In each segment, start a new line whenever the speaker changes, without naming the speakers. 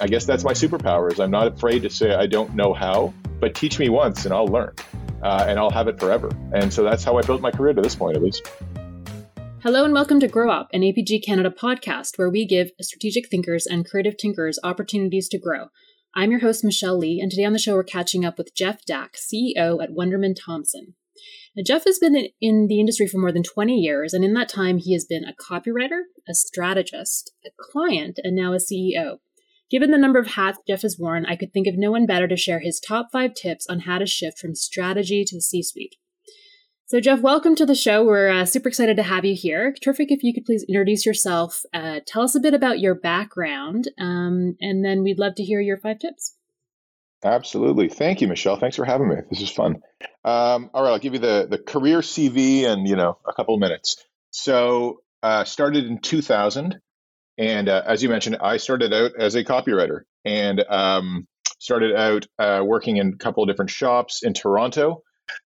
I guess that's my superpower is I'm not afraid to say I don't know how, but teach me once and I'll learn. Uh, and I'll have it forever. And so that's how I built my career to this point, at least.
Hello and welcome to Grow Up, an APG Canada podcast where we give strategic thinkers and creative tinkers opportunities to grow. I'm your host, Michelle Lee, and today on the show we're catching up with Jeff Dack, CEO at Wunderman Thompson. Now, Jeff has been in the industry for more than 20 years, and in that time, he has been a copywriter, a strategist, a client, and now a CEO. Given the number of hats Jeff has worn, I could think of no one better to share his top five tips on how to shift from strategy to C suite. So, Jeff, welcome to the show. We're uh, super excited to have you here. Terrific if you could please introduce yourself, uh, tell us a bit about your background, um, and then we'd love to hear your five tips.
Absolutely. Thank you, Michelle. Thanks for having me. This is fun. Um, all right, I'll give you the, the career CV and, you know, a couple minutes. So, uh, started in 2000. And uh, as you mentioned, I started out as a copywriter and um, started out uh, working in a couple of different shops in Toronto,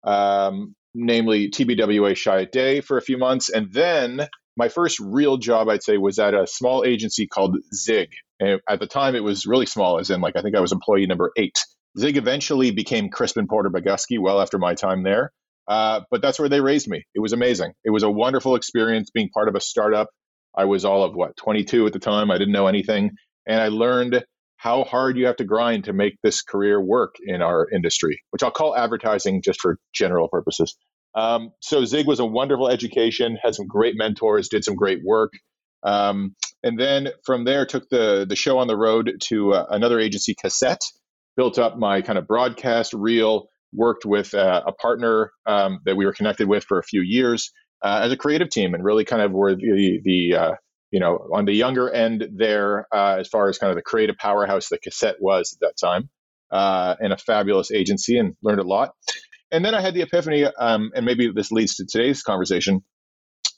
um, namely TBWA Chiat Day for a few months. And then my first real job, I'd say, was at a small agency called Zig. And at the time, it was really small, as in, like, I think I was employee number eight. Zig eventually became Crispin Porter Bogusky well after my time there. Uh, but that's where they raised me. It was amazing. It was a wonderful experience being part of a startup I was all of what, 22 at the time. I didn't know anything. And I learned how hard you have to grind to make this career work in our industry, which I'll call advertising just for general purposes. Um, so Zig was a wonderful education, had some great mentors, did some great work. Um, and then from there, took the, the show on the road to uh, another agency, Cossette, built up my kind of broadcast reel, worked with uh, a partner um, that we were connected with for a few years, uh, as a creative team and really kind of were the the uh, you know on the younger end there uh, as far as kind of the creative powerhouse that Cossette was at that time uh, and a fabulous agency and learned a lot. And then i had the epiphany um, and maybe this leads to today's conversation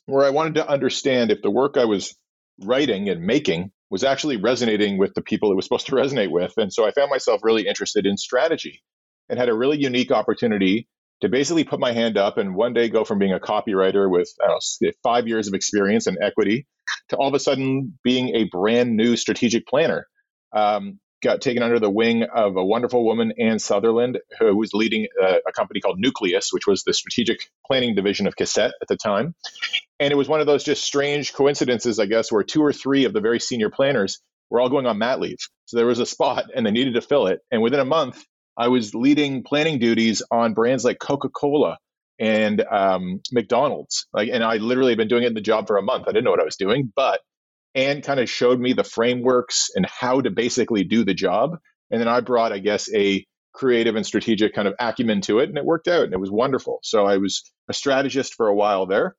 where i wanted to understand if the work i was writing and making was actually resonating with the people it was supposed to resonate with. And so i found myself really interested in strategy and had a really unique opportunity to basically put my hand up and one day go from being a copywriter with know, five years of experience and equity to all of a sudden being a brand new strategic planner. Um, got taken under the wing of a wonderful woman, Ann Sutherland, who was leading a, a, company called Nucleus, which was the strategic planning division of Cossette at the time. And it was one of those just strange coincidences, I guess, where two or three of the very senior planners were all going on mat leave. So there was a spot and they needed to fill it. And within a month, I was leading planning duties on brands like Coca Cola and um, McDonald's. Like, and I literally had been doing it in the job for a month. I didn't know what I was doing, but Anne kind of showed me the frameworks and how to basically do the job. And then I brought, I guess, a creative and strategic kind of acumen to it, and it worked out, and it was wonderful. So I was a strategist for a while there.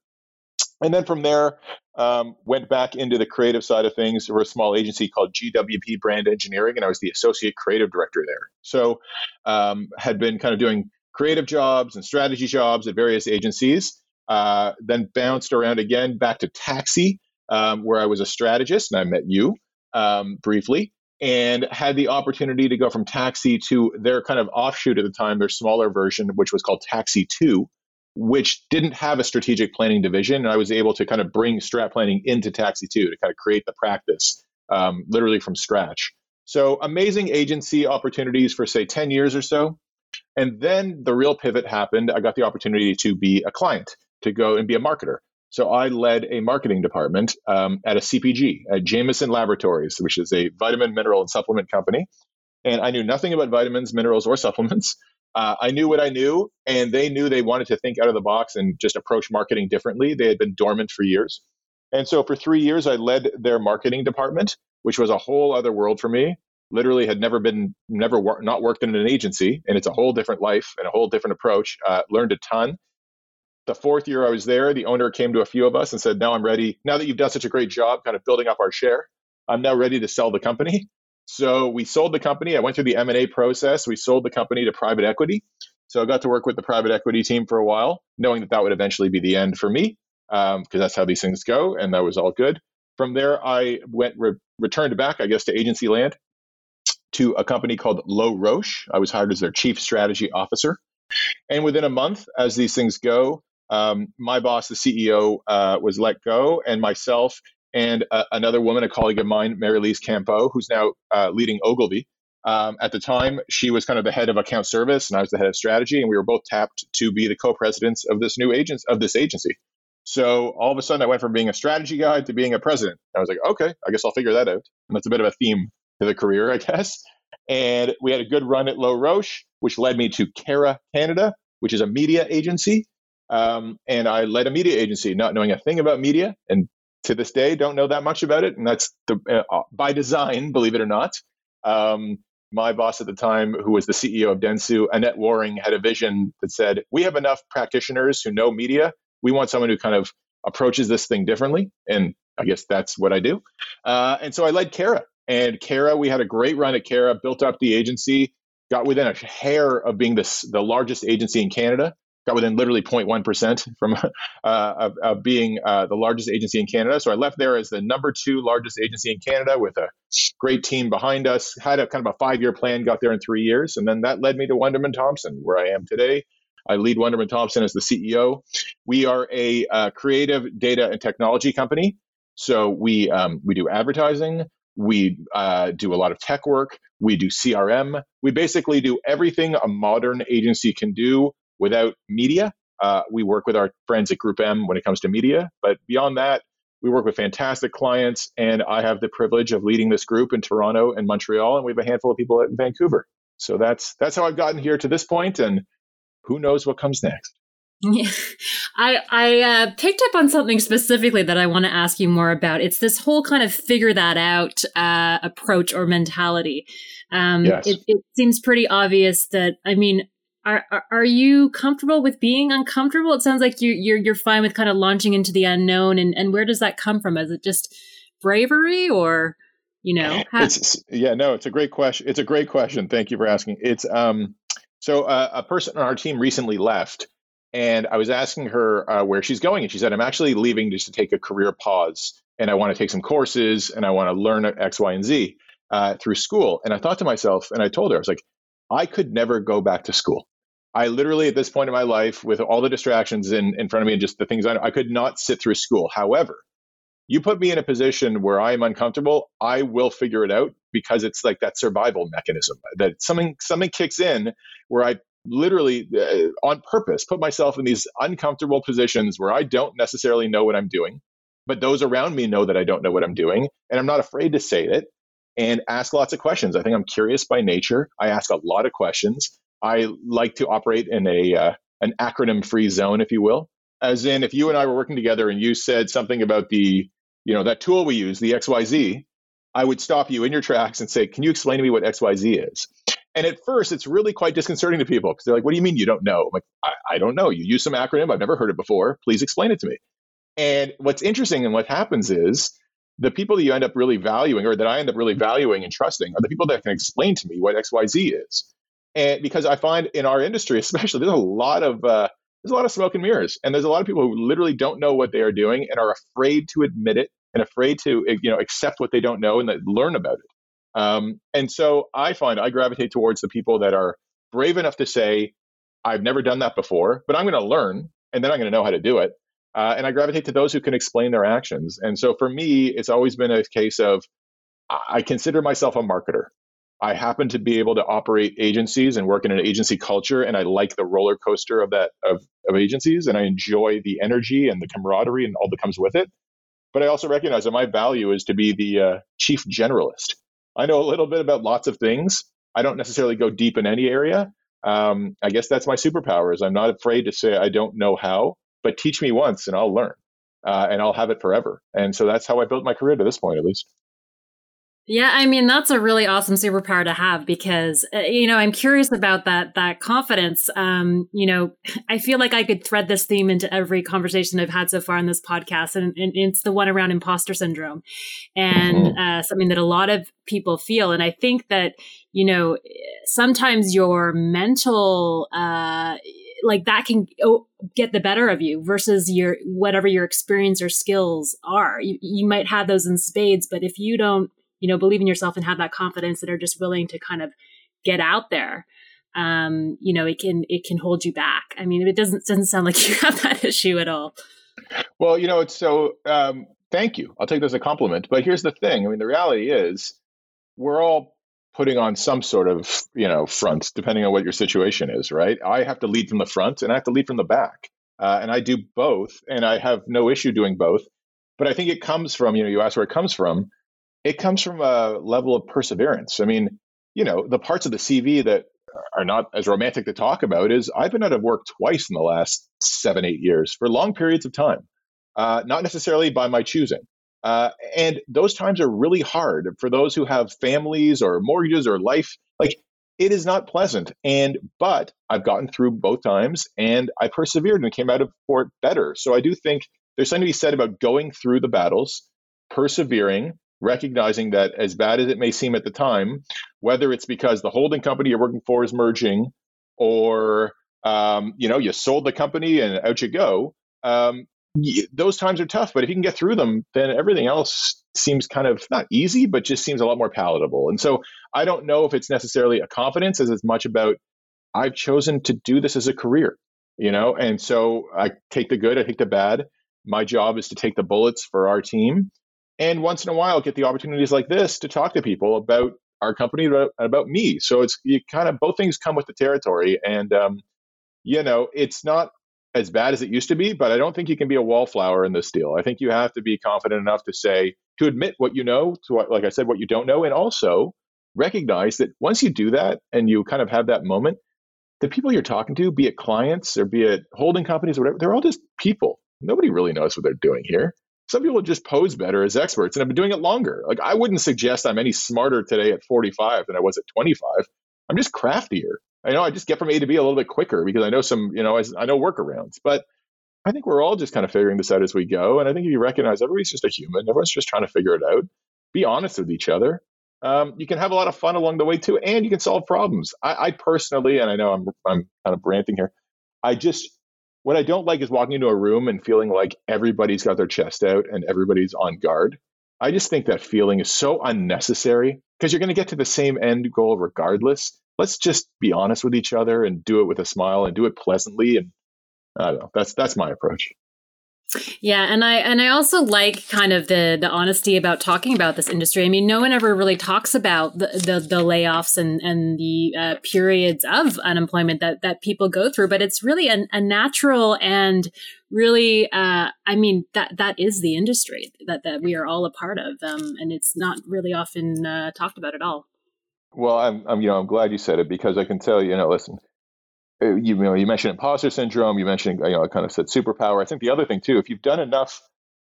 And then from there, um, went back into the creative side of things for a small agency called GWP Brand Engineering, and I was the associate creative director there. So, um, had been kind of doing creative jobs and strategy jobs at various agencies. Uh, then bounced around again back to Taxi, um, where I was a strategist, and I met you um, briefly, and had the opportunity to go from Taxi to their kind of offshoot at the time, their smaller version, which was called Taxi Two which didn't have a strategic planning division. And I was able to kind of bring strat planning into Taxi 2 to kind of create the practice um, literally from scratch. So amazing agency opportunities for, say, 10 years or so. And then the real pivot happened. I got the opportunity to be a client, to go and be a marketer. So I led a marketing department um, at a CPG, at Jamieson Laboratories, which is a vitamin, mineral, and supplement company. And I knew nothing about vitamins, minerals, or supplements uh, I knew what I knew, and they knew they wanted to think out of the box and just approach marketing differently. They had been dormant for years. And so for three years, I led their marketing department, which was a whole other world for me. Literally had never been, never wor- not worked in an agency, and it's a whole different life and a whole different approach. Uh, learned a ton. The fourth year I was there, the owner came to a few of us and said, Now I'm ready. Now that you've done such a great job kind of building up our share, I'm now ready to sell the company. So we sold the company. I went through the M&A process. We sold the company to private equity. So I got to work with the private equity team for a while, knowing that that would eventually be the end for me, because um, that's how these things go, and that was all good. From there, I went re- returned back, I guess, to agency land to a company called Lowe Roche. I was hired as their chief strategy officer, and within a month, as these things go, um, my boss, the CEO, uh, was let go, and myself and uh, another woman, a colleague of mine, Mary Lise Campo, who's now uh, leading Ogilvy. Um, at the time, she was kind of the head of account service, and I was the head of strategy, and we were both tapped to be the co-presidents of this new agents of this agency. So all of a sudden, I went from being a strategy guy to being a president. I was like, okay, I guess I'll figure that out. And that's a bit of a theme to the career, I guess. And we had a good run at Lowe Roche, which led me to Carat Canada, which is a media agency. Um, and I led a media agency, not knowing a thing about media, and to this day don't know that much about it. And that's the, uh, by design, believe it or not. Um, my boss at the time, who was the CEO of Dentsu, Annette Warring, had a vision that said, "We have enough practitioners who know media. We want someone who kind of approaches this thing differently." And I guess that's what I do. Uh, and so I led Carat and Carat we had a great run at Carat built up the agency, got within a hair of being the, the largest agency in Canada, got within literally 0.1% from uh, of, of, being uh, the largest agency in Canada. So I left there as the number two largest agency in Canada with a great team behind us, had a kind of a five year plan, got there in three years. And then that led me to Wunderman Thompson, where I am today. I lead Wunderman Thompson as the CEO. We are a uh, creative data and technology company. So we um, we do advertising, we uh, do a lot of tech work. We do CRM. We basically do everything a modern agency can do without media. Uh, we work with our friends at Group M when it comes to media. But beyond that, we work with fantastic clients. And I have the privilege of leading this group in Toronto and Montreal. And we have a handful of people in Vancouver. So that's that's how I've gotten here to this point, and who knows what comes next.
Yeah. I I uh, picked up on something specifically that I want to ask you more about. It's this whole kind of figure that out uh, approach or mentality. Um, yes. it, it seems pretty obvious that I mean, are, are, are you comfortable with being uncomfortable? It sounds like you you're you're fine with kind of launching into the unknown. And and where does that come from? Is it just bravery or you know?
How- it's yeah, no, it's a great question. It's a great question. Thank you for asking. It's um, so uh, a person on our team recently left and I was asking her uh, where she's going, and she said, "I'm actually leaving just to take a career pause, and I want to take some courses, and I want to learn X, Y, and Z uh, through school." And I thought to myself, and I told her, I was like, "I could never go back to school. I literally, at this point in my life, with all the distractions in, in front of me and just the things I I could not sit through school. However, you put me in a position where I am uncomfortable, I will figure it out because it's like that survival mechanism that something something kicks in where I literally uh, on purpose put myself in these uncomfortable positions where I don't necessarily know what I'm doing, but those around me know that I don't know what I'm doing, and I'm not afraid to say it and ask lots of questions. I think I'm curious by nature. I ask a lot of questions. I like to operate in a uh, an acronym free zone, if you will. As in, if you and I were working together and you said something about the, you know, that tool we use, the XYZ, I would stop you in your tracks and say, "Can you explain to me what XYZ is?" And at first, it's really quite disconcerting to people because they're like, what do you mean you don't know? I'm like, I, I don't know. You use some acronym. I've never heard it before. Please explain it to me. And what's interesting and what happens is the people that you end up really valuing or that I end up really valuing and trusting are the people that can explain to me what XYZ is. And because I find in our industry, especially, there's a lot of uh, there's a lot of smoke and mirrors, and there's a lot of people who literally don't know what they are doing and are afraid to admit it and afraid to you know accept what they don't know and learn about it. Um, and so I find I gravitate towards the people that are brave enough to say, I've never done that before, but I'm going to learn and then I'm going to know how to do it. Uh, and I gravitate to those who can explain their actions. And so for me, it's always been a case of I consider myself a marketer. I happen to be able to operate agencies and work in an agency culture, and I like the roller coaster of that of, of agencies, and I enjoy the energy and the camaraderie and all that comes with it. But I also recognize that my value is to be the uh, chief generalist. I know a little bit about lots of things. I don't necessarily go deep in any area. Um, I guess that's my superpower is I'm not afraid to say I don't know how, but teach me once and I'll learn uh, and I'll have it forever. And so that's how I built my career to this point, at least.
Yeah, I mean that's a really awesome superpower to have because uh, you know I'm curious about that that confidence. Um, you know, I feel like I could thread this theme into every conversation I've had so far in this podcast, and, and it's the one around imposter syndrome, and mm-hmm. uh, something that a lot of people feel. And I think that you know sometimes your mental uh, like that can get the better of you versus your whatever your experience or skills are. You, you might have those in spades, but if you don't you know, believe in yourself and have that confidence that are just willing to kind of get out there, um, you know, it can it can hold you back. I mean, it doesn't doesn't sound like you have that issue at all.
Well, you know, it's so um, thank you. I'll take this as a compliment. But here's the thing. I mean, the reality is we're all putting on some sort of, you know, front, depending on what your situation is, right? I have to lead from the front and I have to lead from the back. Uh, and I do both, and I have no issue doing both. But I think it comes from, you know, you ask where it comes from. It comes from a level of perseverance. I mean, you know, the parts of the CV that are not as romantic to talk about is I've been out of work twice in the last seven, eight years for long periods of time, uh, not necessarily by my choosing. Uh, and those times are really hard for those who have families or mortgages or life. Like it is not pleasant. And but I've gotten through both times and I persevered and came out of for it better. So I do think there's something to be said about going through the battles, persevering, recognizing that as bad as it may seem at the time, whether it's because the holding company you're working for is merging or um, you know you sold the company and out you go um, those times are tough. But if you can get through them then everything else seems kind of not easy but just seems a lot more palatable. And so i don't know if it's necessarily a confidence as as much about i've chosen to do this as a career you know? And so i take the good i take the bad. My job is to take the bullets for our team and once in a while get the opportunities like this to talk to people about our company about, me. So it's you kind of both things come with the territory and um, you know it's not as bad as it used to be but i don't think you can be a wallflower in this deal. I think you have to be confident enough to say to admit what you know to what, like i said what you don't know and also recognize that once you do that and you kind of have that moment the people you're talking to be it clients or be it holding companies or whatever they're all just people. Nobody really knows what they're doing here some people just pose better as experts and have been doing it longer. Like I wouldn't suggest I'm any smarter today at 45 than I was at 25. I'm just craftier. I know I just get from A to B a little bit quicker because I know some, you know, I, I know workarounds. But I think we're all just kind of figuring this out as we go. And I think if you recognize everybody's just a human, everyone's just trying to figure it out. Be honest with each other. Um, you can have a lot of fun along the way too, and you can solve problems. I, I personally, and I know I'm I'm kind of ranting here. I just what I don't like is walking into a room and feeling like everybody's got their chest out and everybody's on guard. I just think that feeling is so unnecessary because you're going to get to the same end goal regardless. Let's just be honest with each other and do it with a smile and do it pleasantly. And I don't know. That's that's my approach.
Yeah, and I and I also like kind of the the honesty about talking about this industry. I mean, no one ever really talks about the the, the layoffs and and the uh, periods of unemployment that that people go through, but it's really a, a natural and really, uh, I mean, that that is the industry that that we are all a part of, um, and it's not really often uh, talked about at all.
Well, I'm, I'm you know I'm glad you said it because I can tell you, you know, listen, uh, you, know, you mentioned imposter syndrome. You mentioned, you know, I kind of said superpower. I think the other thing too, if you've done enough,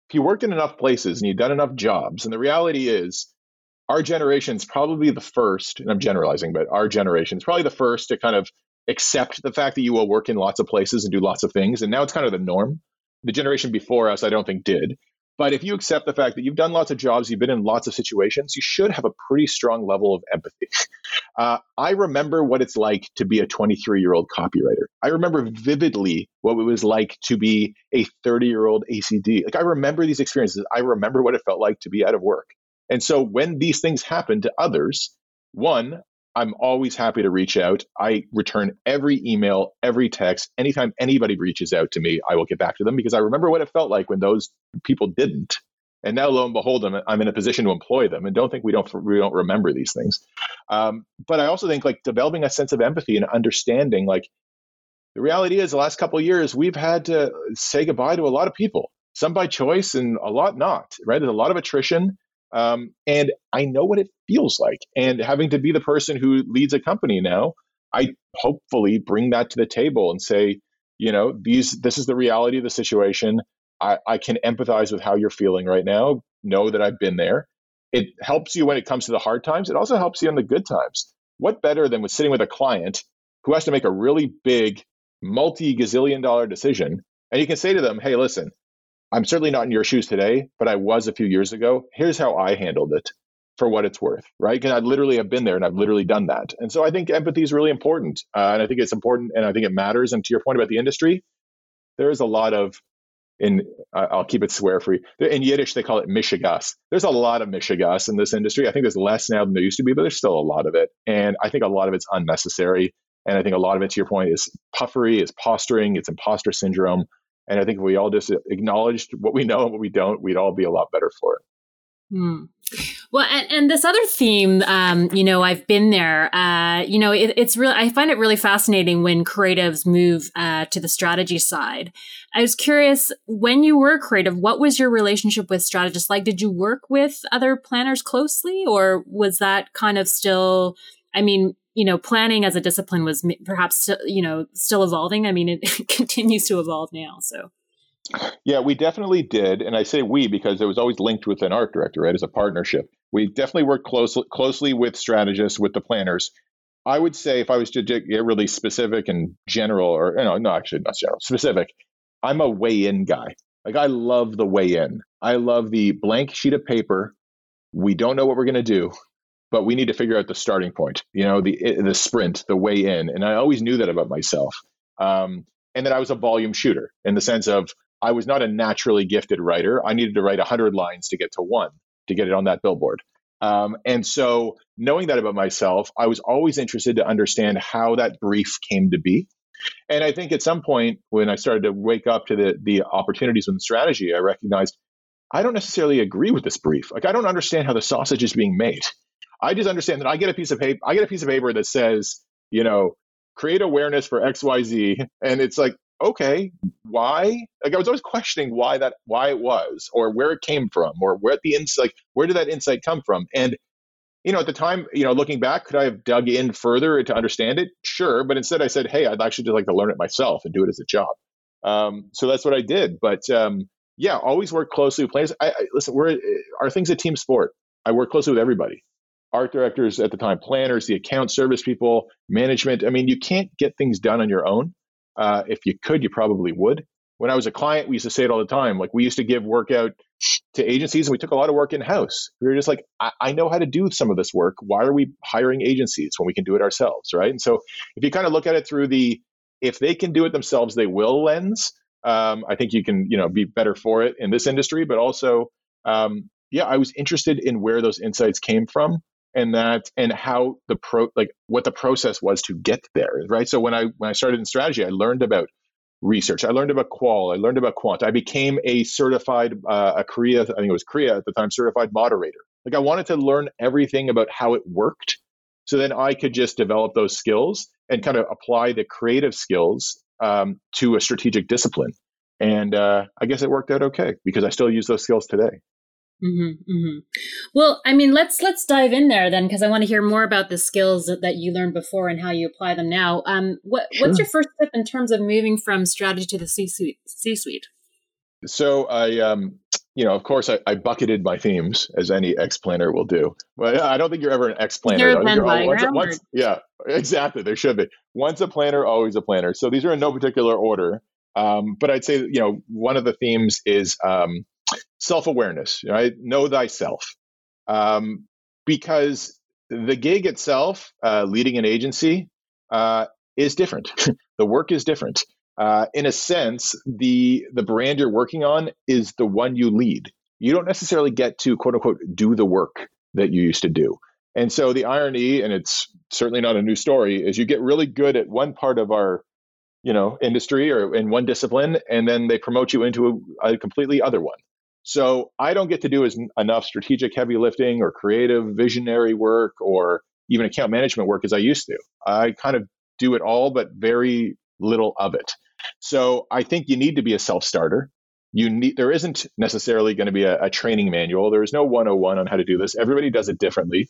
if you worked in enough places and you've done enough jobs, and the reality is, our generation is probably the first, and I'm generalizing, but our generation is probably the first to kind of accept the fact that you will work in lots of places and do lots of things, and now it's kind of the norm. The generation before us, I don't think, did. But if you accept the fact that you've done lots of jobs, you've been in lots of situations, you should have a pretty strong level of empathy. Uh, I remember what it's like to be a 23 year old copywriter. I remember vividly what it was like to be a 30 year old ACD. Like, I remember these experiences. I remember what it felt like to be out of work. And so when these things happen to others, one, I'm always happy to reach out. I return every email, every text. Anytime anybody reaches out to me, I will get back to them because I remember what it felt like when those people didn't. And now, lo and behold, I'm, I'm in a position to employ them. And don't think we don't we don't remember these things. Um, but I also think like developing a sense of empathy and understanding. Like the reality is, the last couple of years, we've had to say goodbye to a lot of people. Some by choice, and a lot not. Right? There's a lot of attrition. Um, and I know what it feels like. And having to be the person who leads a company now, I hopefully bring that to the table and say, you know, these this is the reality of the situation. I, I can empathize with how you're feeling right now. Know that I've been there. It helps you when it comes to the hard times. It also helps you in the good times. What better than with sitting with a client who has to make a really big, multi gazillion dollar decision? And you can say to them, hey, listen, I'm certainly not in your shoes today, but I was a few years ago. Here's how I handled it for what it's worth, right? Because I literally have been there and I've literally done that. And so I think empathy is really important. Uh, and I think it's important and I think it matters. And to your point about the industry, there is a lot of, in I'll keep it swear free. In Yiddish, they call it mishigas. There's a lot of mishigas in this industry. I think there's less now than there used to be, but there's still a lot of it. And I think a lot of it's unnecessary. And I think a lot of it, to your point, is puffery, is posturing, it's imposter syndrome. And I think if we all just acknowledged what we know and what we don't, we'd all be a lot better for it.
Hmm. Well, and, and, this other theme, um, you know, I've been there. Uh, you know, it, it's really, I find it really fascinating when creatives move uh, to the strategy side. I was curious when you were creative, what was your relationship with strategists like? Did you work with other planners closely, or was that kind of still? I mean, you know, planning as a discipline was perhaps you know still evolving. I mean, it continues to evolve now. So.
Yeah, we definitely did, and I say we because it was always linked with an art director, right, as a partnership. We definitely worked closely closely with strategists, with the planners. I would say if I was to get really specific and general, or you know, no, actually not general, specific. I'm a way in guy. Like I love the way in. I love the blank sheet of paper. We don't know what we're going to do, but we need to figure out the starting point. You know, the the sprint, the way in, and I always knew that about myself. Um, and that I was a volume shooter in the sense of I was not a naturally gifted writer. I needed to write 100 lines to get to one, to get it on that billboard. Um, and so, knowing that about myself, I was always interested to understand how that brief came to be. And I think at some point, when I started to wake up to the, the opportunities and the strategy, I recognized I don't necessarily agree with this brief. Like, I don't understand how the sausage is being made. I just understand that I get a piece of paper, I get a piece of paper that says, you know, create awareness for XYZ. And it's like, okay, why? Like I was always questioning why that why it was or where it came from or where the insight like where did that insight come from? And you know, at the time, you know, looking back, could I have dug in further to understand it? Sure, but instead I said, hey, I'd actually just like to learn it myself and do it as a job. Um, so that's what I did. But um, yeah, always work closely with players. I, I, listen, we're our thing's a team sport. I work closely with everybody. Art directors at the time, planners, the account service people, management. I mean, you can't get things done on your own. Uh, if you could, you probably would. When I was a client, we used to say it all the time. Like we used to give work out to agencies and we took a lot of work in house. We were just like, I-, I know how to do some of this work. Why are we hiring agencies when we can do it ourselves? Right. And so if you kind of look at it through the if they can do it themselves, they will lens. Um, I think you can, you know, be better for it in this industry, but also, um, yeah, I was interested in where those insights came from and that and how the pro like what the process was to get there right? So when i when i started in strategy i learned about research. I learned about qual. I learned about quant. I became a certified uh, a korea i think it was korea at the time certified moderator. Like i wanted to learn everything about how it worked so then i could just develop those skills and kind of apply the creative skills um, to a strategic discipline. And uh, i guess it worked out okay because i still use those skills today
Mm-hmm, mm-hmm. Well, I mean, let's let's dive in there then, because I want to hear more about the skills that, that, you learned before and how you apply them now. Um, what sure. what's your first step in terms of moving from strategy to the C suite? C suite.
So I, um, you know, of course, I, I, bucketed my themes as any ex planner will do. But I don't think you're ever an ex planner. yeah, exactly. There should be once a planner, always a planner. So these are in no particular order. Um, but I'd say, you know, one of the themes is um, self awareness, right? Know thyself. Um, because the gig itself, uh, leading an agency, uh, is different. the work is different. Uh, in a sense, the the brand you're working on is the one you lead. You don't necessarily get to quote unquote do the work that you used to do. And so the irony, and it's certainly not a new story, is you get really good at one part of our you know industry or in one discipline, and then they promote you into a, a completely other one. So I don't get to do as enough strategic heavy lifting or creative visionary work or even account management work as I used to. I kind of do it all, but very little of it. So I think you need to be a self starter. You need there isn't necessarily going to be a, a training manual. There is no 101 on how to do this. Everybody does it differently.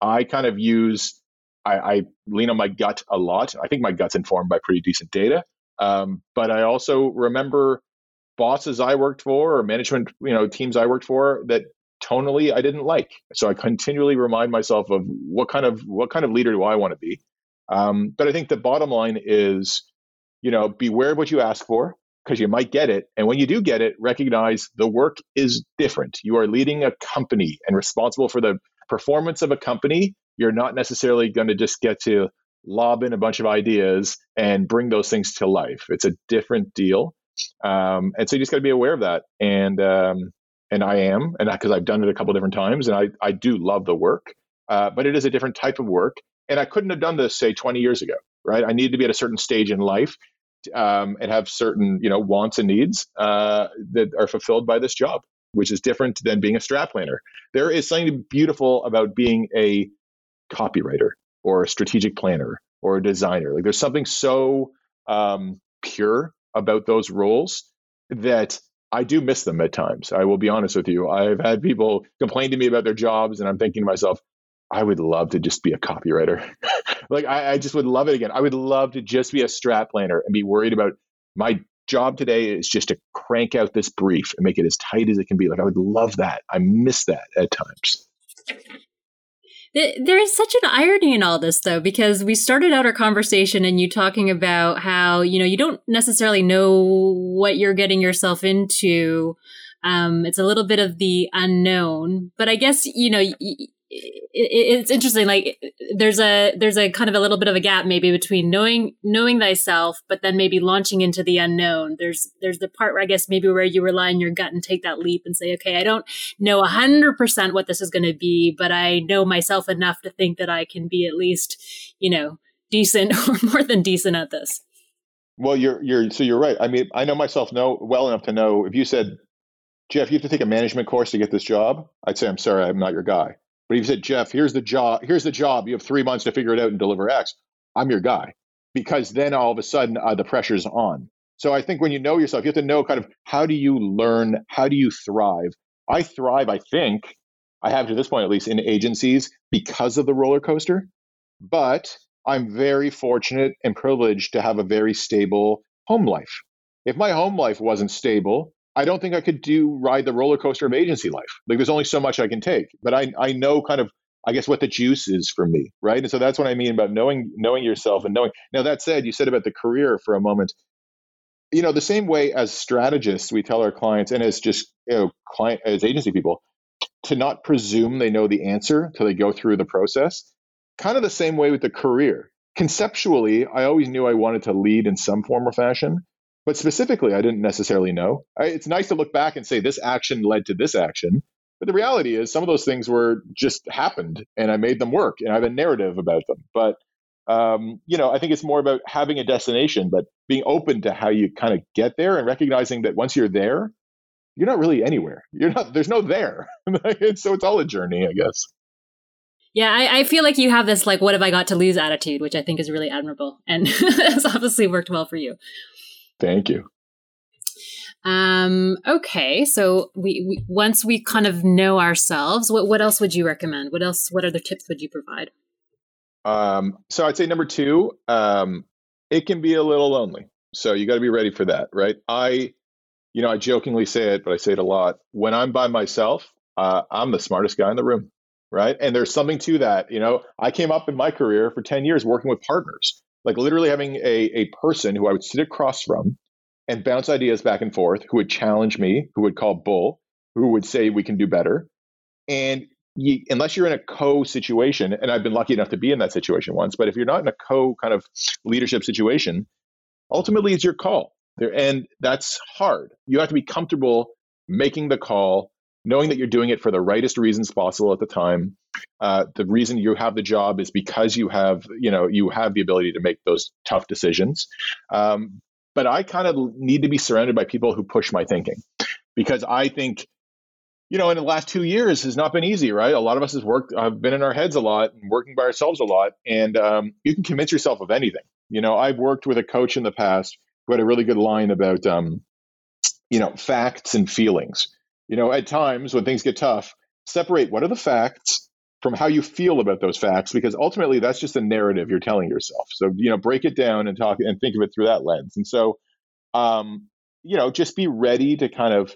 I kind of use I, I lean on my gut a lot. I think my gut's informed by pretty decent data. Um, but I also remember bosses I worked for or management, you know, teams I worked for that tonally I didn't like. So I continually remind myself of what kind of what kind of leader do I want to be. Um, but I think the bottom line is, you know, beware of what you ask for because you might get it. And when you do get it, recognize the work is different. You are leading a company and responsible for the performance of a company. You're not necessarily going to just get to lob in a bunch of ideas and bring those things to life. It's a different deal. Um, and so you just got to be aware of that. And um, and I am, and because I've done it a couple different times, and I I do love the work, uh, but it is a different type of work. And I couldn't have done this say 20 years ago, right? I needed to be at a certain stage in life um, and have certain you know wants and needs uh, that are fulfilled by this job, which is different than being a strat planner. There is something beautiful about being a copywriter or a strategic planner or a designer. Like there's something so um, pure about those roles that I do miss them at times. I will be honest with you. I've had people complain to me about their jobs, and I'm thinking to myself, I would love to just be a copywriter. like I, I, just would love it again. I would love to just be a strat planner and be worried about my job today is just to crank out this brief and make it as tight as it can be. Like I would love that. I miss that at times.
There is such an irony in all this, though, because we started out our conversation and you talking about how, you know, you don't necessarily know what you're getting yourself into. Um, it's a little bit of the unknown, but I guess, you know, y- it's interesting like there's a there's a kind of a little bit of a gap maybe between knowing knowing thyself but then maybe launching into the unknown. There's there's the part where i guess maybe where you rely on your gut and take that leap and say okay i don't know 100% what this is going to be but i know myself enough to think that i can be at least you know decent or more than decent at this.
Well you're you're so you're right. I mean i know myself know well enough to know if you said jeff you have to take a management course to get this job i'd say i'm sorry i'm not your guy but if you said, Jeff, here's the job, here's the job, you have three months to figure it out and deliver X, I'm your guy. Because then all of a sudden uh, the pressure's on. So I think when you know yourself, you have to know kind of how do you learn, how do you thrive. I thrive, I think, I have to this point at least in agencies because of the roller coaster. But I'm very fortunate and privileged to have a very stable home life. If my home life wasn't stable, I don't think I could do ride the roller coaster of agency life. Like there's only so much I can take. But I I know kind of I guess what the juice is for me, right? And so that's what I mean about knowing knowing yourself and knowing. Now that said, you said about the career for a moment. You know, the same way as strategists, we tell our clients, and as just you know, client as agency people, to not presume they know the answer till they go through the process. Kind of the same way with the career. Conceptually, I always knew I wanted to lead in some form or fashion. But specifically, I didn't necessarily know. I, it's nice to look back and say this action led to this action. But the reality is, some of those things were just happened, and I made them work, and I have a narrative about them. But um, you know, I think it's more about having a destination, but being open to how you kind of get there, and recognizing that once you're there, you're not really anywhere. You're not. There's no there. so it's all a journey, I guess.
Yeah, I, I, feel like you have this like "what have I got to lose" attitude, which I think is really admirable, and has obviously worked well for you.
Thank you.
Um, okay, so we, we, once we kind of know ourselves, what what else would you recommend? What else? What other tips would you provide?
Um, so I'd say number two, um, it can be a little lonely. So you got to be ready for that, right? I, you know, I jokingly say it, but I say it a lot. When I'm by myself, uh, I'm the smartest guy in the room, right? And there's something to that. You know, I came up in my career for ten years working with partners like literally having a, a person who I would sit across from and bounce ideas back and forth, who would challenge me, who would call bull, who would say we can do better. And you, unless you're in a co situation, and I've been lucky enough to be in that situation once, but if you're not in a co kind of leadership situation, ultimately it's your call. There, and that's hard. You have to be comfortable making the call, knowing that you're doing it for the rightest reasons possible at the time, uh, the reason you have the job is because you have you know you have the ability to make those tough decisions. Um, but i kind of need to be surrounded by people who push my thinking because i think you know in the last two years has not been easy right? A lot of us has worked have been in our heads a lot and working by ourselves a lot. And um, you can convince yourself of anything. You know i've worked with a coach in the past who had a really good line about um, you know facts and feelings you know at times when things get tough separate what are the facts from how you feel about those facts because ultimately that's just a narrative you're telling yourself. So you know break it down and talk and think of it through that lens. And so um, you know just be ready to kind of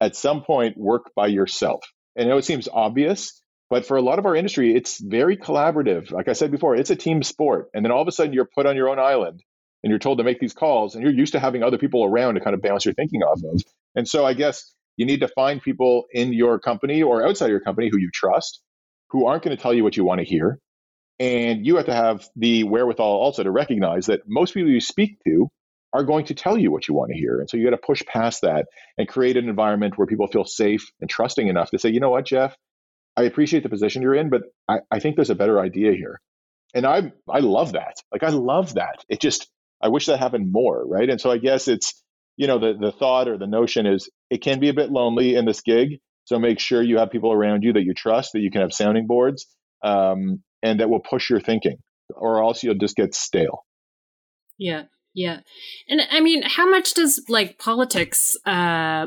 at some point work by yourself. And i know it seems obvious but for a lot of our industry it's very collaborative. Like i said before it's a team sport and then all of a sudden you're put on your own island and you're told to make these calls and you're used to having other people around to kind of bounce your thinking off of. And so i guess you need to find people in your company or outside your company who you trust who aren't going to tell you what you want to hear. And you have to have the wherewithal also to recognize that most people you speak to are going to tell you what you want to hear. And so you got to push past that and create an environment where people feel safe and trusting enough to say, you know what, Jeff, I appreciate the position you're in, but I, I think there's a better idea here. And I I love that. Like I love that. It just I wish that happened more, right? And so I guess it's, you know, the, the thought or the notion is it can be a bit lonely in this gig. So make sure you have people around you that you trust, that you can have sounding boards, um, and that will push your thinking, or else you'll just get stale.
Yeah. Yeah. And I mean, how much does like politics uh,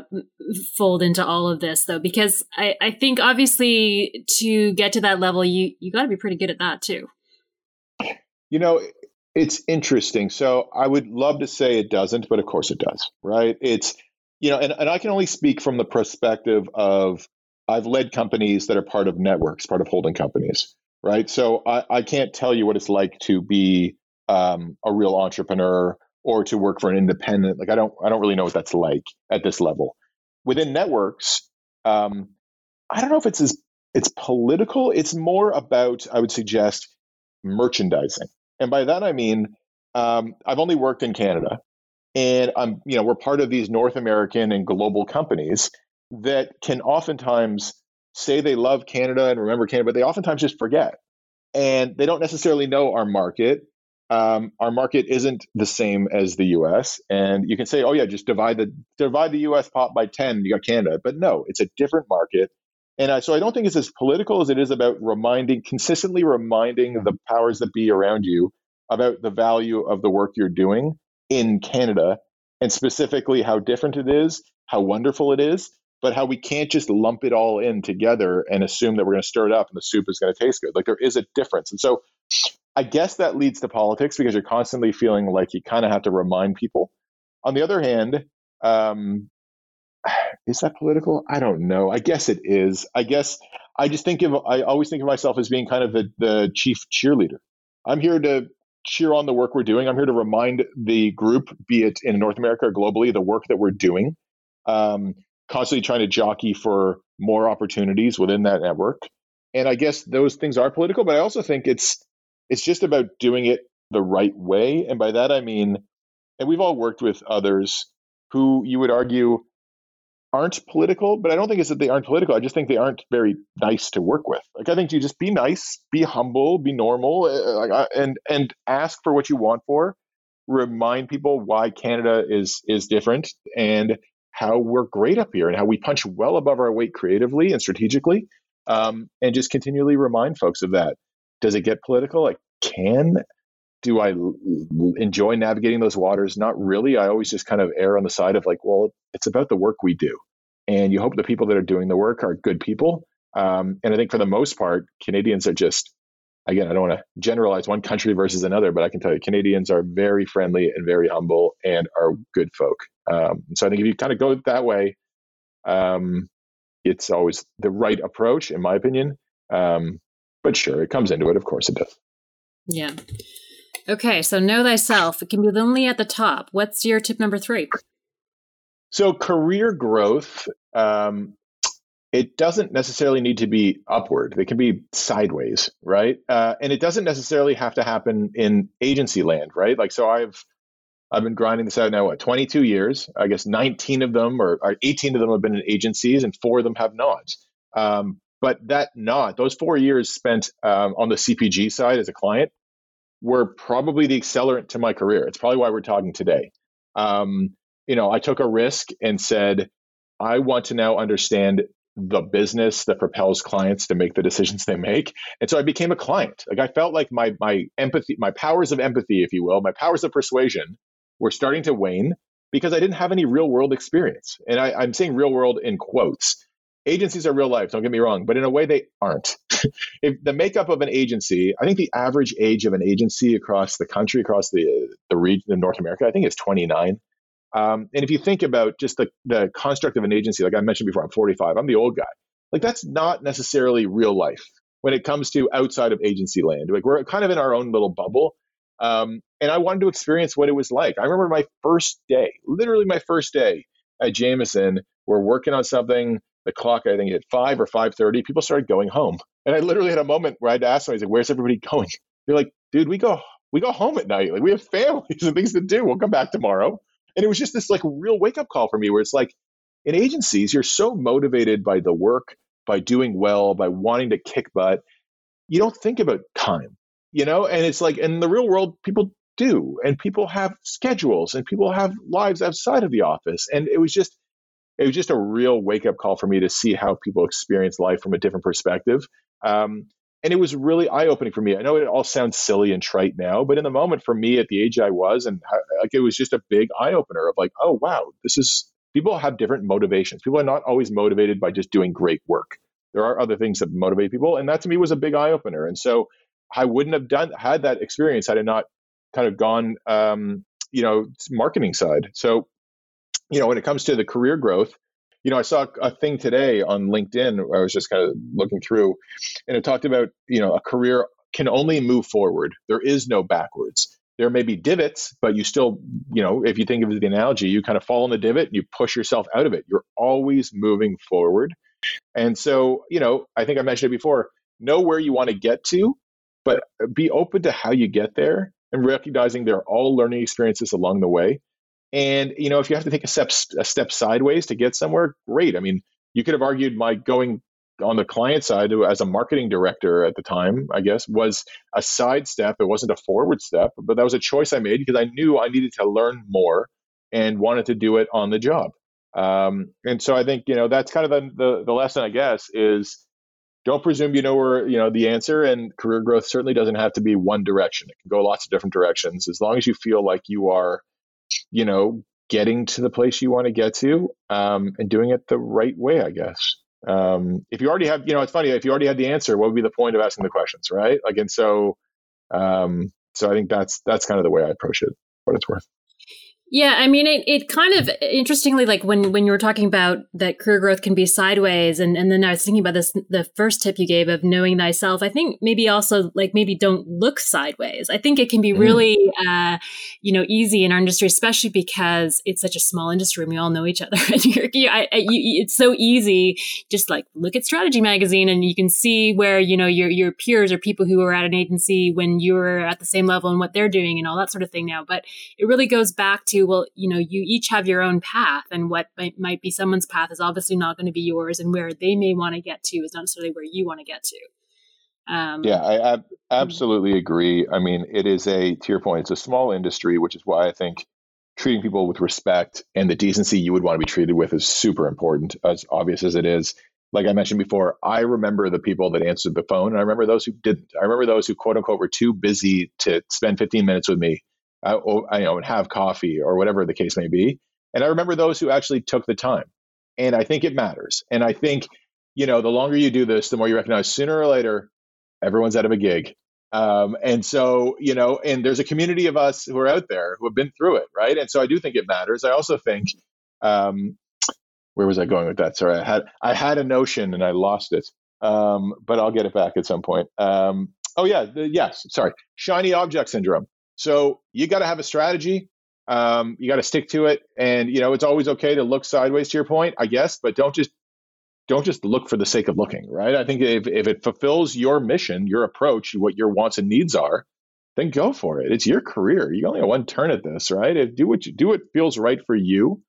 fold into all of this though? Because I, I think obviously to get to that level, you, you got to be pretty good at that too.
You know, it's interesting. So I would love to say it doesn't, but of course it does, right? It's, you know, and, and I can only speak from the perspective of I've led companies that are part of networks, part of holding companies, right? So I, I can't tell you what it's like to be um, a real entrepreneur or to work for an independent. Like I don't, I don't really know what that's like at this level. Within networks, um, I don't know if it's as it's political. It's more about, I would suggest, merchandising. And by that I mean, um, I've only worked in Canada, and I'm, you know, we're part of these North American and global companies that can oftentimes say they love Canada and remember Canada, but they oftentimes just forget, and they don't necessarily know our market. Um, our market isn't the same as the U.S., and you can say, "Oh yeah, just divide the divide the U.S. pop by ten, you got Canada." But no, it's a different market. And I, so I don't think it's as political as it is about reminding, consistently reminding the powers that be around you about the value of the work you're doing in Canada and specifically how different it is, how wonderful it is, but how we can't just lump it all in together and assume that we're going to stir it up and the soup is going to taste good. Like there is a difference. And so I guess that leads to politics because you're constantly feeling like you kind of have to remind people. On the other hand, um, is that political? I don't know. I guess it is. I guess I just think of I always think of myself as being kind of the, the chief cheerleader. I'm here to cheer on the work we're doing. I'm here to remind the group, be it in North America or globally, the work that we're doing. Um, constantly trying to jockey for more opportunities within that network. And I guess those things are political, but I also think it's it's just about doing it the right way. And by that I mean, and we've all worked with others who you would argue aren't political, but I don't think it's that they aren't political. I just think they aren't very nice to work with. Like I think you just be nice, be humble, be normal, uh, and and ask for what you want for. Remind people why Canada is is different and how we're great up here and how we punch well above our weight creatively and strategically, um, and just continually remind folks of that. Does it get political? Like can do I enjoy navigating those waters? Not really. I always just kind of err on the side of like, well, it's about the work we do. And you hope the people that are doing the work are good people. Um, and I think for the most part, Canadians are just, again, I don't want to generalize one country versus another, but I can tell you Canadians are very friendly and very humble and are good folk. Um, so I think if you kind of go that way, um, it's always the right approach, in my opinion. Um, but sure, it comes into it. Of course it does.
Yeah. Okay, so know thyself. It can be lonely at the top. What's your tip number three?
So, career growth, um, it doesn't necessarily need to be upward. It can be sideways, right? Uh, and it doesn't necessarily have to happen in agency land, right? Like, so I've I've been grinding this out now, what, 22 years? I guess 19 of them or, or 18 of them have been in agencies and four of them have not. Um, but that not, those four years spent um, on the CPG side as a client were probably the accelerant to my career. It's probably why we're talking today. Um, you know, I took a risk and said, I want to now understand the business that propels clients to make the decisions they make. And so I became a client. Like I felt like my my empathy, my powers of empathy, if you will, my powers of persuasion were starting to wane because I didn't have any real world experience. And I, I'm saying real world in quotes agencies are real life don't get me wrong but in a way they aren't. If the makeup of an agency i think the average age of an agency across the country across the the region of north america i think is 29 um, and if you think about just the, the construct of an agency like i mentioned before i'm 45 i'm the old guy. Like that's not necessarily real life when it comes to outside of agency land. Like we're kind of in our own little bubble. Um, and i wanted to experience what it was like. I remember my first day literally my first day at Jamieson we're working on something the clock I think hit five or five thirty. People started going home, and I literally had a moment where I had to ask them. Said, "Where's everybody going?" They're like, "Dude, we go we go home at night. Like we have families and things to do. We'll come back tomorrow." And it was just this like real wake up call for me, where it's like in agencies, you're so motivated by the work, by doing well, by wanting to kick butt. You don't think about time, you know. And it's like in the real world, people do, and people have schedules, and people have lives outside of the office, and it was just it was just a real wake up call for me to see how people experience life from a different perspective. Um, and it was really eye opening for me. I know it all sounds silly and trite now, but in the moment for me at the age I was, and like it was just a big eye opener of like, oh wow, this is people have different motivations. People are not always motivated by just doing great work. There are other things that motivate people, and that to me was a big eye opener. And so I wouldn't have done had that experience had I not kind of gone, um, you know, marketing side. So, you know, when it comes to the career growth, you know, I saw a thing today on LinkedIn. I was just kind of looking through, and it talked about you know a career can only move forward. There is no backwards. There may be divots, but you still, you know, if you think of the analogy, you kind of fall in the divot and you push yourself out of it. You're always moving forward. And so, you know, I think I mentioned it before know where you want to get to, but be open to how you get there and recognizing there are all learning experiences along the way. And you know, if you have to take a step a step sideways to get somewhere, great. I mean, you could have argued my going on the client side as a marketing director at the time, I guess, was a side step. It wasn't a forward step, but that was a choice I made because I knew I needed to learn more and wanted to do it on the job. Um, and so I think you know that's kind of the, the the lesson, I guess, is don't presume you know where you know the answer. And career growth certainly doesn't have to be one direction. It can go lots of different directions as long as you feel like you are you know, getting to the place you want to get to um, and doing it the right way, I guess. Um, if you already have, you know, it's funny, if you already had the answer, what would be the point of asking the questions, right? Like, and so, um, so I think that's, that's kind of the way I approach it, what it's worth.
Yeah, I mean, it, it kind of interestingly, like when when you were talking about that career growth can be sideways, and, and then I was thinking about this, the first tip you gave of knowing thyself. I think maybe also like maybe don't look sideways. I think it can be mm. really, uh, you know, easy in our industry, especially because it's such a small industry and we all know each other. and you're, you, I, you, it's so easy, just like look at Strategy Magazine, and you can see where you know your your peers or people who are at an agency when you're at the same level and what they're doing and all that sort of thing now. But it really goes back to well, you know, you each have your own path, and what might, might be someone's path is obviously not going to be yours, and where they may want to get to is not necessarily where you want to get to.
Um, yeah, I ab- absolutely agree. I mean, it is a, to your point, it's a small industry, which is why I think treating people with respect and the decency you would want to be treated with is super important, as obvious as it is. Like I mentioned before, I remember the people that answered the phone, and I remember those who didn't. I remember those who, quote unquote, were too busy to spend 15 minutes with me uh, or, you know, and have coffee or whatever the case may be. And I remember those who actually took the time. And I think it matters. And I think, you know, the longer you do this, the more you recognize sooner or later, everyone's out of a gig. Um, and so, you know, and there's a community of us who are out there who have been through it, right? And so I do think it matters. I also think, um, where was I going with that? Sorry, I had I had a notion and I lost it, um, but I'll get it back at some point. Um, oh yeah, the, yes, sorry, shiny object syndrome. So you got to have a strategy. Um, you got to stick to it, and you know it's always okay to look sideways. To your point, I guess, but don't just don't just look for the sake of looking, right? I think if if it fulfills your mission, your approach, what your wants and needs are, then go for it. It's your career. You only have one turn at this, right? If, do what you do what feels right for you.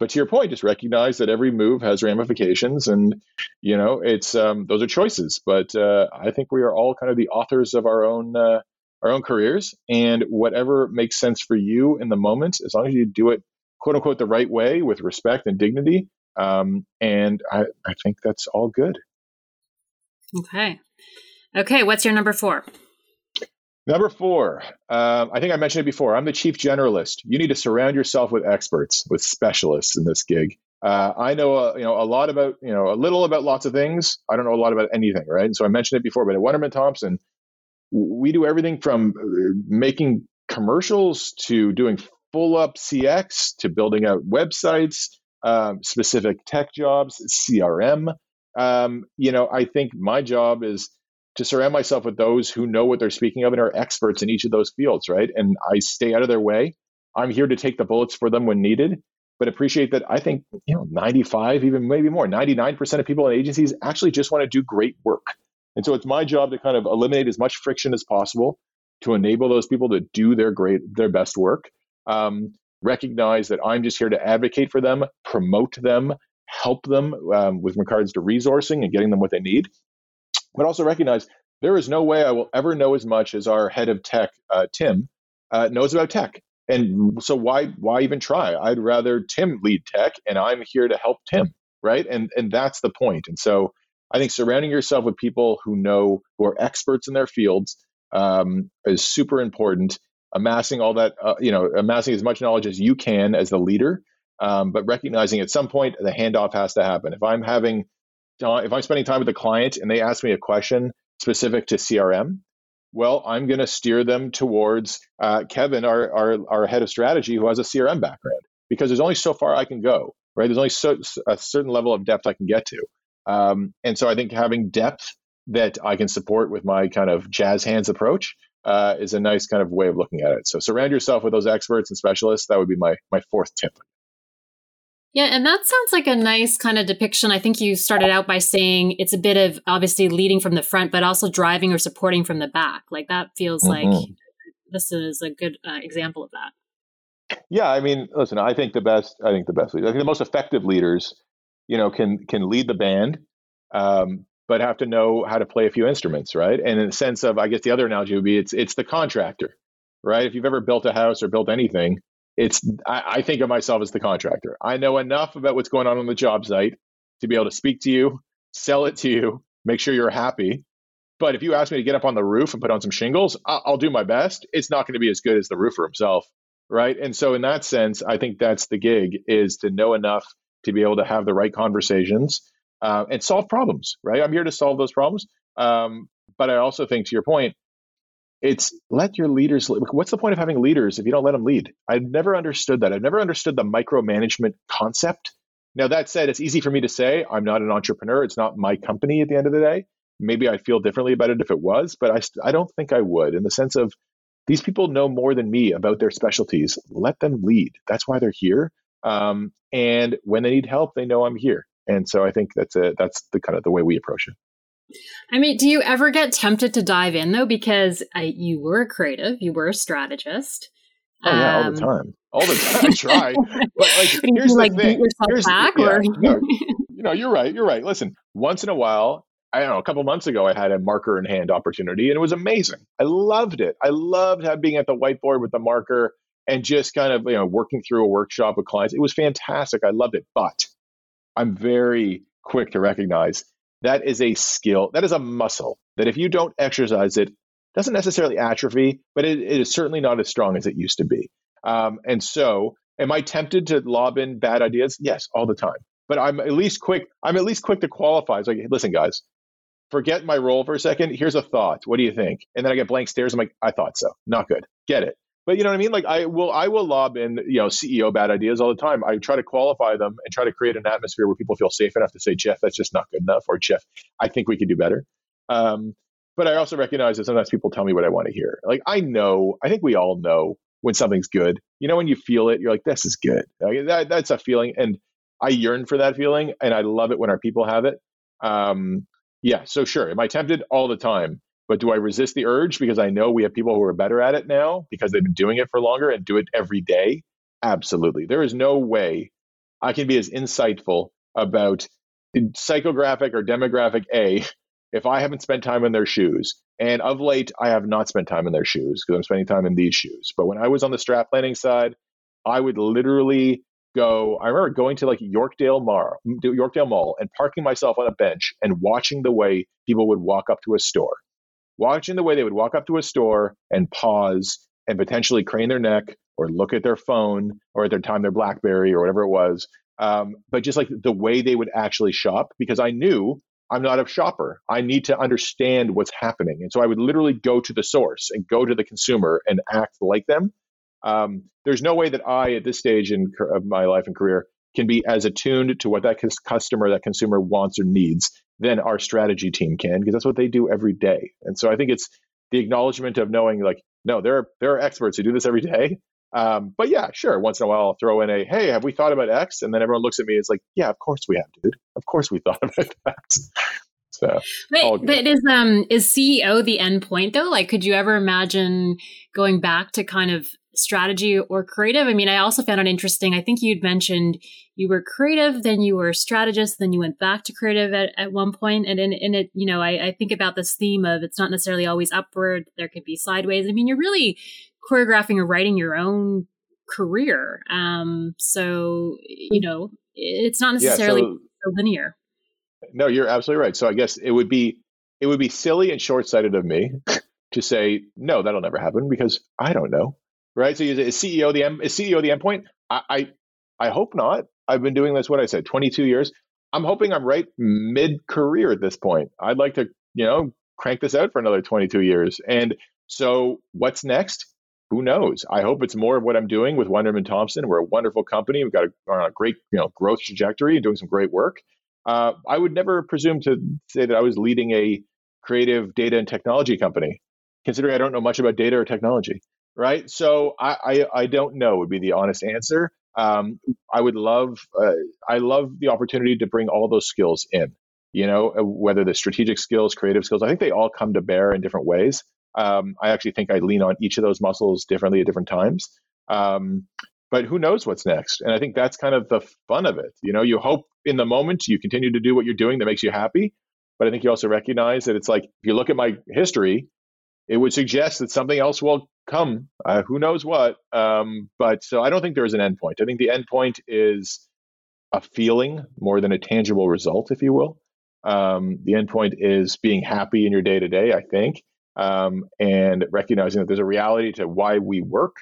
But to your point, just recognize that every move has ramifications, and you know it's um, those are choices. But uh, I think we are all kind of the authors of our own uh, our own careers and whatever makes sense for you in the moment, as long as you do it quote unquote the right way with respect and dignity. Um, and I, I think that's all good.
Okay. Okay. What's your number four?
Number four, um, I think I mentioned it before. I'm the chief generalist. You need to surround yourself with experts, with specialists in this gig. Uh, I know, a, you know, a lot about, you know, a little about lots of things. I don't know a lot about anything, right? And so I mentioned it before, but at Wunderman Thompson, we do everything from uh, making commercials to doing full up CX to building out websites, um, specific tech jobs, CRM. Um, you know, I think my job is to surround myself with those who know what they're speaking of and are experts in each of those fields, right? And I stay out of their way. I'm here to take the bullets for them when needed, but appreciate that I think, you know, 95, even maybe more, 99% of people in agencies actually just want to do great work. And so it's my job to kind of eliminate as much friction as possible to enable those people to do their great, their best work. Um, recognize that I'm just here to advocate for them, promote them, help them um, with regards to resourcing and getting them what they need. But also recognize there is no way I will ever know as much as our head of tech, uh, Tim, uh, knows about tech. And so why why even try? I'd rather Tim lead tech, and I'm here to help Tim, right? And and that's the point. And so I think surrounding yourself with people who know who are experts in their fields um, is super important. Amassing all that, uh, you know, amassing as much knowledge as you can as the leader, um, but recognizing at some point the handoff has to happen. If I'm having, if I'm spending time with a client and they ask me a question specific to CRM, well, I'm going to steer them towards uh, Kevin, our, our, our head of strategy, who has a CRM background, because there's only so far I can go, right? There's only so, a certain level of depth I can get to. Um, and so I think having depth that I can support with my kind of jazz hands approach uh, is a nice kind of way of looking at it. So surround yourself with those experts and specialists. That would be my my fourth tip.
Yeah, and that sounds like a nice kind of depiction. I think you started out by saying it's a bit of obviously leading from the front, but also driving or supporting from the back. Like that feels mm-hmm. like this is a good uh, example of that.
Yeah, I mean, listen, I think the best, I think the best leaders, I think the most effective leaders, you know, can can lead the band, um, but have to know how to play a few instruments, right? And in the sense of, I guess the other analogy would be it's it's the contractor, right? If you've ever built a house or built anything, it's I, I think of myself as the contractor. I know enough about what's going on on the job site to be able to speak to you, sell it to you, make sure you're happy. But if you ask me to get up on the roof and put on some shingles, I'll, I'll do my best. It's not going to be as good as the roofer himself, right? And so, in that sense, I think that's the gig: is to know enough to be able to have the right conversations uh, and solve problems. Right? I'm here to solve those problems. Um, but I also think, to your point, it's let your leaders what's the point of having leaders if you don't let them lead? I've never understood that. I've never understood the micromanagement concept. Now that said it's easy for me to say i'm not an entrepreneur. It's not my company at the end of the day. Maybe i'd feel differently about it if it was but i, I don't think i would in the sense of these people know more than me about their specialties. Let them lead. That's why they're here um, and when they need help they know i'm here and so i think that's a that's the kind of the way we approach it
I mean, do you ever get tempted to dive in though? Because I, you were a creative, you were a strategist.
Oh yeah, all the um, time, all the time. I try, but like, here's the like, thing. Here's, back, yeah, or? no, you know, you're right. You're right. Listen, once in a while, I don't know. A couple months ago, I had a marker in hand opportunity, and it was amazing. I loved it. I loved being at the whiteboard with the marker and just kind of you know working through a workshop with clients. It was fantastic. I loved it, but I'm very quick to recognize that is a skill, that is a muscle that if you don't exercise it, doesn't necessarily atrophy, but it, it is certainly not as strong as it used to be. Um, and so, am I tempted to lob in bad ideas? Yes, all the time. But I'm at least quick. I'm at least quick to qualify. It's like, listen, guys, forget my role for a second. Here's a thought. What do you think? And then I get blank stares. I'm like, I thought so. Not good. Get it. But you know what I mean? Like I will, I will lob in, you know, CEO bad ideas all the time. I try to qualify them and try to create an atmosphere where people feel safe enough to say, Jeff, that's just not good enough, or Jeff, I think we could do better. Um, but I also recognize that sometimes people tell me what I want to hear. Like I know, I think we all know when something's good. You know, when you feel it, you're like, this is good. Like, that, that's a feeling, and I yearn for that feeling, and I love it when our people have it. Um, yeah, so sure, am I tempted all the time? But do I resist the urge because I know we have people who are better at it now because they've been doing it for longer and do it every day? Absolutely. There is no way I can be as insightful about psychographic or demographic A if I haven't spent time in their shoes. And of late, I have not spent time in their shoes because I'm spending time in these shoes. But when I was on the strat planning side, I would literally go. I remember going to like Yorkdale Mall, Yorkdale Mall, and parking myself on a bench and watching the way people would walk up to a store watching the way they would walk up to a store and pause and potentially crane their neck or look at their phone or at their time their blackberry or whatever it was um, but just like the way they would actually shop because i knew i'm not a shopper. I need to understand what's happening. And so i would literally go to the source and go to the consumer and act like them. Um, there's no way that i at this stage in of my life and career can be as attuned to what that customer that consumer wants or needs than our strategy team can because that's what they do every day. And so I think it's the acknowledgement of knowing like, no, there are, there are experts who do this every day. Um, but yeah, sure. Once in a while, I'll throw in a, hey, have we thought about X? And then everyone looks at me. It's like, yeah, of course we have, dude. Of course we thought about that. So,
but, but is um is CEO the end point though? Like, could you ever imagine going back to kind of strategy or creative? I mean, I also found it interesting. I think you'd mentioned you were creative, then you were a strategist, then you went back to creative at, at one point. And in, in it, you know, I, I think about this theme of it's not necessarily always upward, there could be sideways. I mean, you're really choreographing or writing your own career. Um, so you know, it's not necessarily yeah, so, linear.
No, you're absolutely right. So I guess it would be it would be silly and short sighted of me to say no, that'll never happen because I don't know, right? So is CEO the end, is CEO the endpoint? I, I I hope not. I've been doing this what I said, 22 years. I'm hoping I'm right mid career at this point. I'd like to, you know, crank this out for another 22 years. And so what's next? Who knows? I hope it's more of what I'm doing with Wunderman Thompson. We're a wonderful company. We've got a, a great, you know, growth trajectory and doing some great work. Uh, I would never presume to say that I was leading a creative data and technology company, considering I don't know much about data or technology. Right. So I, I, I don't know would be the honest answer. Um, I would love, uh, I love the opportunity to bring all those skills in. You know, uh, whether the strategic skills, creative skills, I think they all come to bear in different ways. Um, I actually think I lean on each of those muscles differently at different times. Um, but who knows what's next? And I think that's kind of the fun of it. You know, you hope in the moment you continue to do what you're doing that makes you happy. But I think you also recognize that it's like if you look at my history, it would suggest that something else will come. Uh, who knows what? Um, but so I don't think there is an endpoint. I think the endpoint is a feeling more than a tangible result, if you will. Um, the endpoint is being happy in your day to day, I think, um, and recognizing that there's a reality to why we work,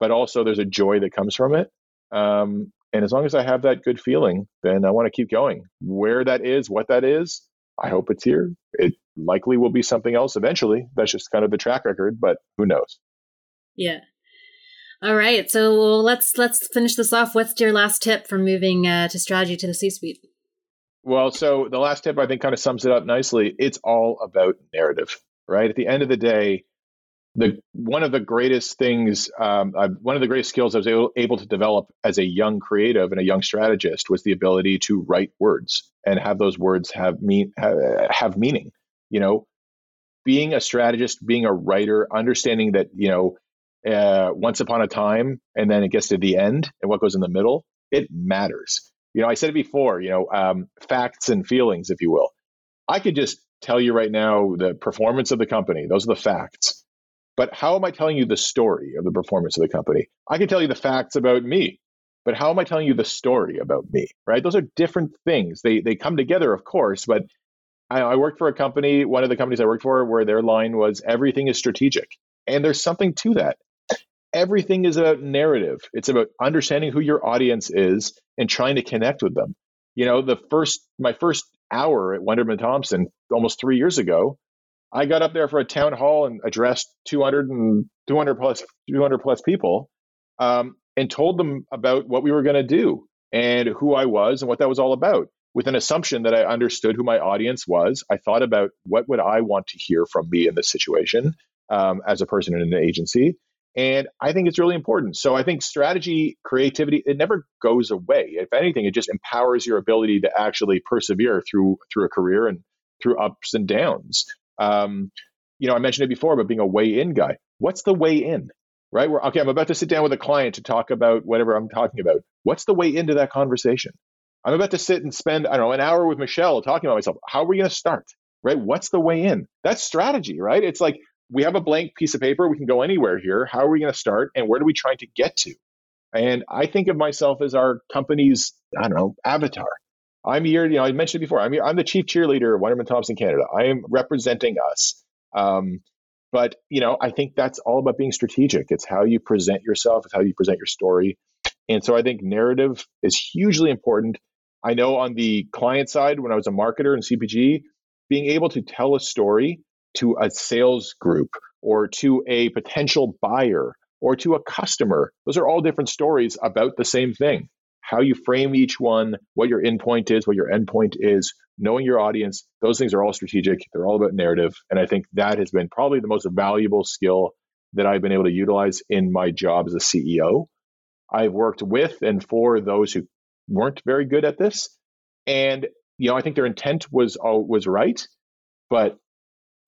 but also there's a joy that comes from it. Um, and as long as I have that good feeling, then I want to keep going. Where that is, what that is, I hope it's here. It likely will be something else eventually. That's just kind of the track record, but who knows?
Yeah. All right. So let's let's finish this off. What's your last tip for moving uh, to strategy to the C-suite?
Well, so the last tip I think kind of sums it up nicely. It's all about narrative, right? At the end of the day, the one of the greatest things, um, one of the greatest skills I was able, able to develop as a young creative and a young strategist was the ability to write words and have those words have mean have, have meaning. You know, being a strategist, being a writer, understanding that you know uh, once upon a time and then it gets to the end and what goes in the middle, it matters. You know, I said it before, you know, um, facts and feelings, if you will. I could just tell you right now the performance of the company, those are the facts. But how am I telling you the story of the performance of the company? I can tell you the facts about me, but how am I telling you the story about me? Right? Those are different things. They they come together, of course, but I, I worked for a company, one of the companies I worked for, where their line was everything is strategic. And there's something to that everything is about narrative. It's about understanding who your audience is and trying to connect with them. You know, the first my first hour at Wunderman Thompson almost three years ago, I got up there for a town hall and addressed 200 and 200 plus 200 plus people, um, and told them about what we were going to do and who I was and what that was all about. With an assumption that I understood who my audience was, I thought about what would I want to hear from me in this situation um, as a person in an agency, and I think it's really important. So I think strategy, creativity, it never goes away. If anything, it just empowers your ability to actually persevere through through a career and through ups and downs. Um, you know, I mentioned it before, but being a way in guy. What's the way in? Right? Okay, I'm about to sit down with a client to talk about whatever I'm talking about. What's the way into that conversation? I'm about to sit and spend, I don't know, an hour with Michelle talking about myself. How are we going to start? Right? What's the way in? That's strategy, right? It's like we have a blank piece of paper. We can go anywhere here. How are we going to start? And where do we try to get to? And I think of myself as our company's, I don't know, avatar. I'm here, you know, I mentioned before, I'm, here, I'm the chief cheerleader of Wunderman Thompson Canada. I am representing us. Um, but, you know, I think that's all about being strategic. It's how you present yourself, it's how you present your story. And so I think narrative is hugely important. I know on the client side, when I was a marketer in CPG, being able to tell a story to a sales group or to a potential buyer or to a customer. Those are all different stories about the same thing. How you frame each one, what your endpoint is, what your endpoint is, knowing your audience, those things are all strategic. They're all about narrative. And I think that has been probably the most valuable skill that I've been able to utilize in my job as a CEO. I've worked with and for those who weren't very good at this. And, you know, I think their intent was, uh, was right, but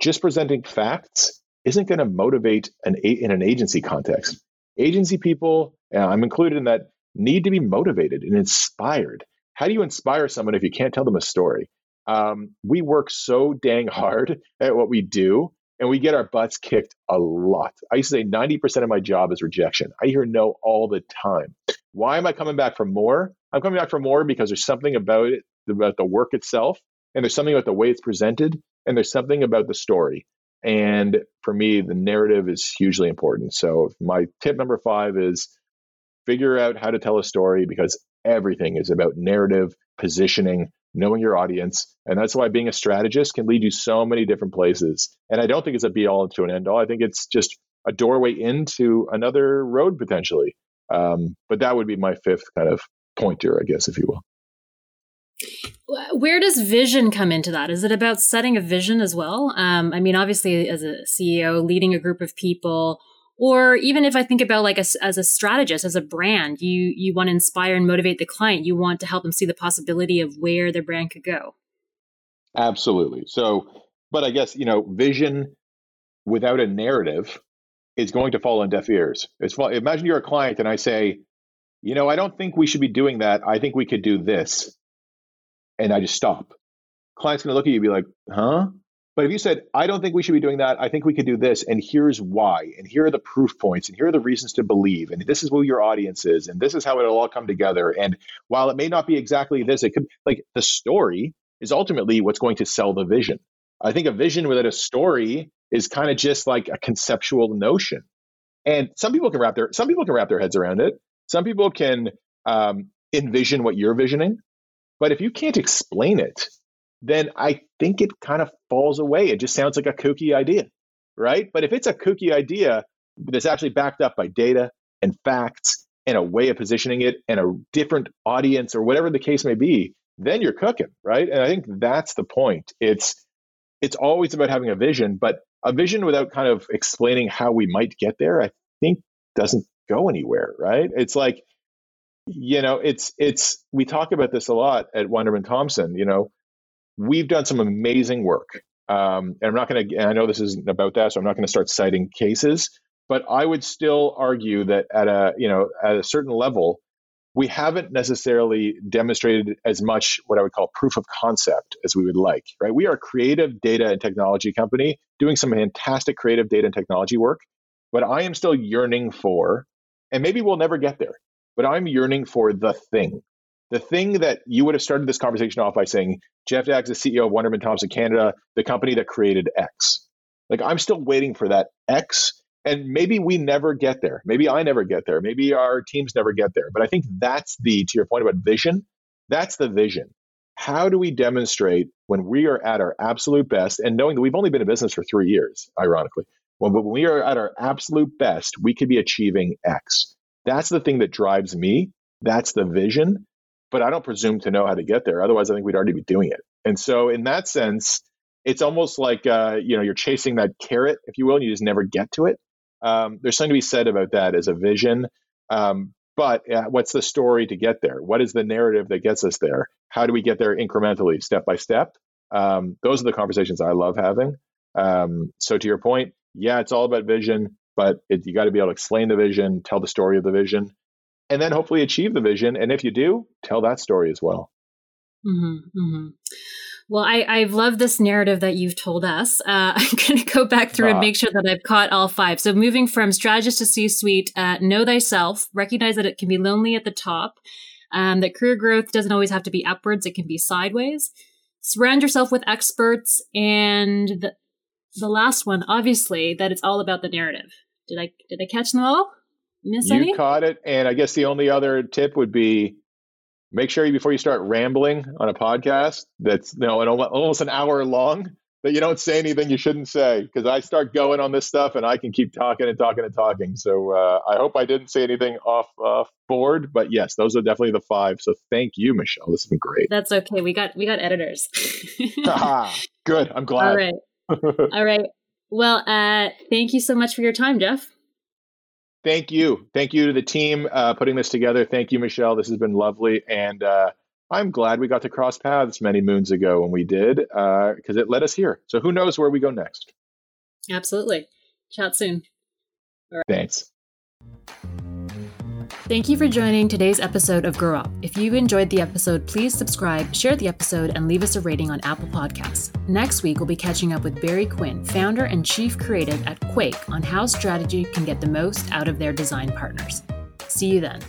just presenting facts isn't going to motivate an in an agency context. Agency people, I'm included in that, need to be motivated and inspired. How do you inspire someone if you can't tell them a story? Um, we work so dang hard at what we do and we get our butts kicked a lot. I used to say 90% of my job is rejection. I hear no all the time. Why am I coming back for more? I'm coming back for more because there's something about it, about the work itself, and there's something about the way it's presented, and there's something about the story. And for me, the narrative is hugely important. So my tip number five is figure out how to tell a story because everything is about narrative, positioning, knowing your audience. And that's why being a strategist can lead you so many different places. And I don't think it's a be all to an end all. I think it's just a doorway into another road potentially. Um, but that would be my fifth kind of pointer, I guess, if you will.
Where does vision come into that? Is it about setting a vision as well? Um, I mean, obviously, as a CEO, leading a group of people, or even if i think about like a, as a strategist as a brand you you want to inspire and motivate the client. You want to help them see the possibility of where their brand could go.
Absolutely. So but i guess you know vision without a narrative is going to fall on deaf ears. It's imagine you're a client and i say you know i don't think we should be doing that. I think we could do this and i just stop client's going to look at you and be like huh but if you said, I don't think we should be doing that, I think we could do this, and here's why, and here are the proof points, and here are the reasons to believe, and this is who your audience is, and this is how it'll all come together. And while it may not be exactly this, it could like the story is ultimately what's going to sell the vision. I think a vision without a story is kind of just like a conceptual notion. And some people can wrap their some people can wrap their heads around it. Some people can um, envision what you're visioning, but if you can't explain it, then I think it kind of falls away. It just sounds like a kooky idea, right? But if it's a kooky idea that's actually backed up by data and facts and a way of positioning it and a different audience or whatever the case may be, then you're cooking, right? And I think that's the point. It's it's always about having a vision, but a vision without kind of explaining how we might get there, I think doesn't go anywhere, right? It's like you know, it's it's we talk about this a lot at Wunderman Thompson, you know, we've done some amazing work. Um, and I'm not going to, I know this isn't about that, so I'm not going to start citing cases, but I would still argue that at a, you know, at a certain level, we haven't necessarily demonstrated as much what I would call proof of concept as we would like, right? We are a creative data and technology company doing some fantastic creative data and technology work, but I am still yearning for, and maybe we'll never get there, but I'm yearning for the thing, the thing that you would have started this conversation off by saying, Jeff Dack's is CEO of Wunderman Thompson Canada, the company that created X. Like I'm still waiting for that X. And maybe we never get there. Maybe I never get there. Maybe our teams never get there. But I think that's the, to your point about vision, that's the vision. How do we demonstrate when we are at our absolute best and knowing that we've only been in business for three years, ironically, when, when we are at our absolute best, we could be achieving X. That's the thing that drives me. That's the vision but I don't presume to know how to get there. Otherwise, I think we'd already be doing it. And so, in that sense, it's almost like uh, you know you're chasing that carrot, if you will, and you just never get to it. Um, there's something to be said about that as a vision. Um, but uh, what's the story to get there? What is the narrative that gets us there? How do we get there incrementally, step by step? Um, those are the conversations I love having. Um, so, to your point, yeah, it's all about vision, but it, you got to be able to explain the vision, tell the story of the vision, and then hopefully achieve the vision. And if you do, tell that story as well.
Mm-hmm, mm-hmm. Well, I, I've loved this narrative that you've told us. Uh, I'm going to go back through and make sure that I've caught all five. So, moving from strategist to C suite, uh, know thyself, recognize that it can be lonely at the top, um, that career growth doesn't always have to be upwards, it can be sideways. Surround yourself with experts. And the, the last one, obviously, that it's all about the narrative. Did I did I catch them all?
Miss you any? caught it. And I guess the only other tip would be make sure before you start rambling on a podcast that's you know an, almost an hour long that you don't say anything you shouldn't say because I start going on this stuff and I can keep talking and talking and talking. So uh, I hope I didn't say anything off off board, but yes, those are definitely the five. So thank you, Michelle. This has been great.
That's okay. We got we got editors.
Good. I'm glad.
All right. All right. Well, uh, thank you so much for your time, Jeff.
Thank you. Thank you to the team uh, putting this together. Thank you, Michelle. This has been lovely. And uh, I'm glad we got to cross paths many moons ago when we did, because uh, it led us here. So who knows where we go next?
Absolutely. Chat soon.
Thanks.
Thank you for joining today's episode of Grow Up. If you enjoyed the episode, please subscribe, share the episode, and leave us a rating on Apple Podcasts. Next week, we'll be catching up with Barry Quinn, founder and chief creative at Quake, on how strategy can get the most out of their design partners. See you then.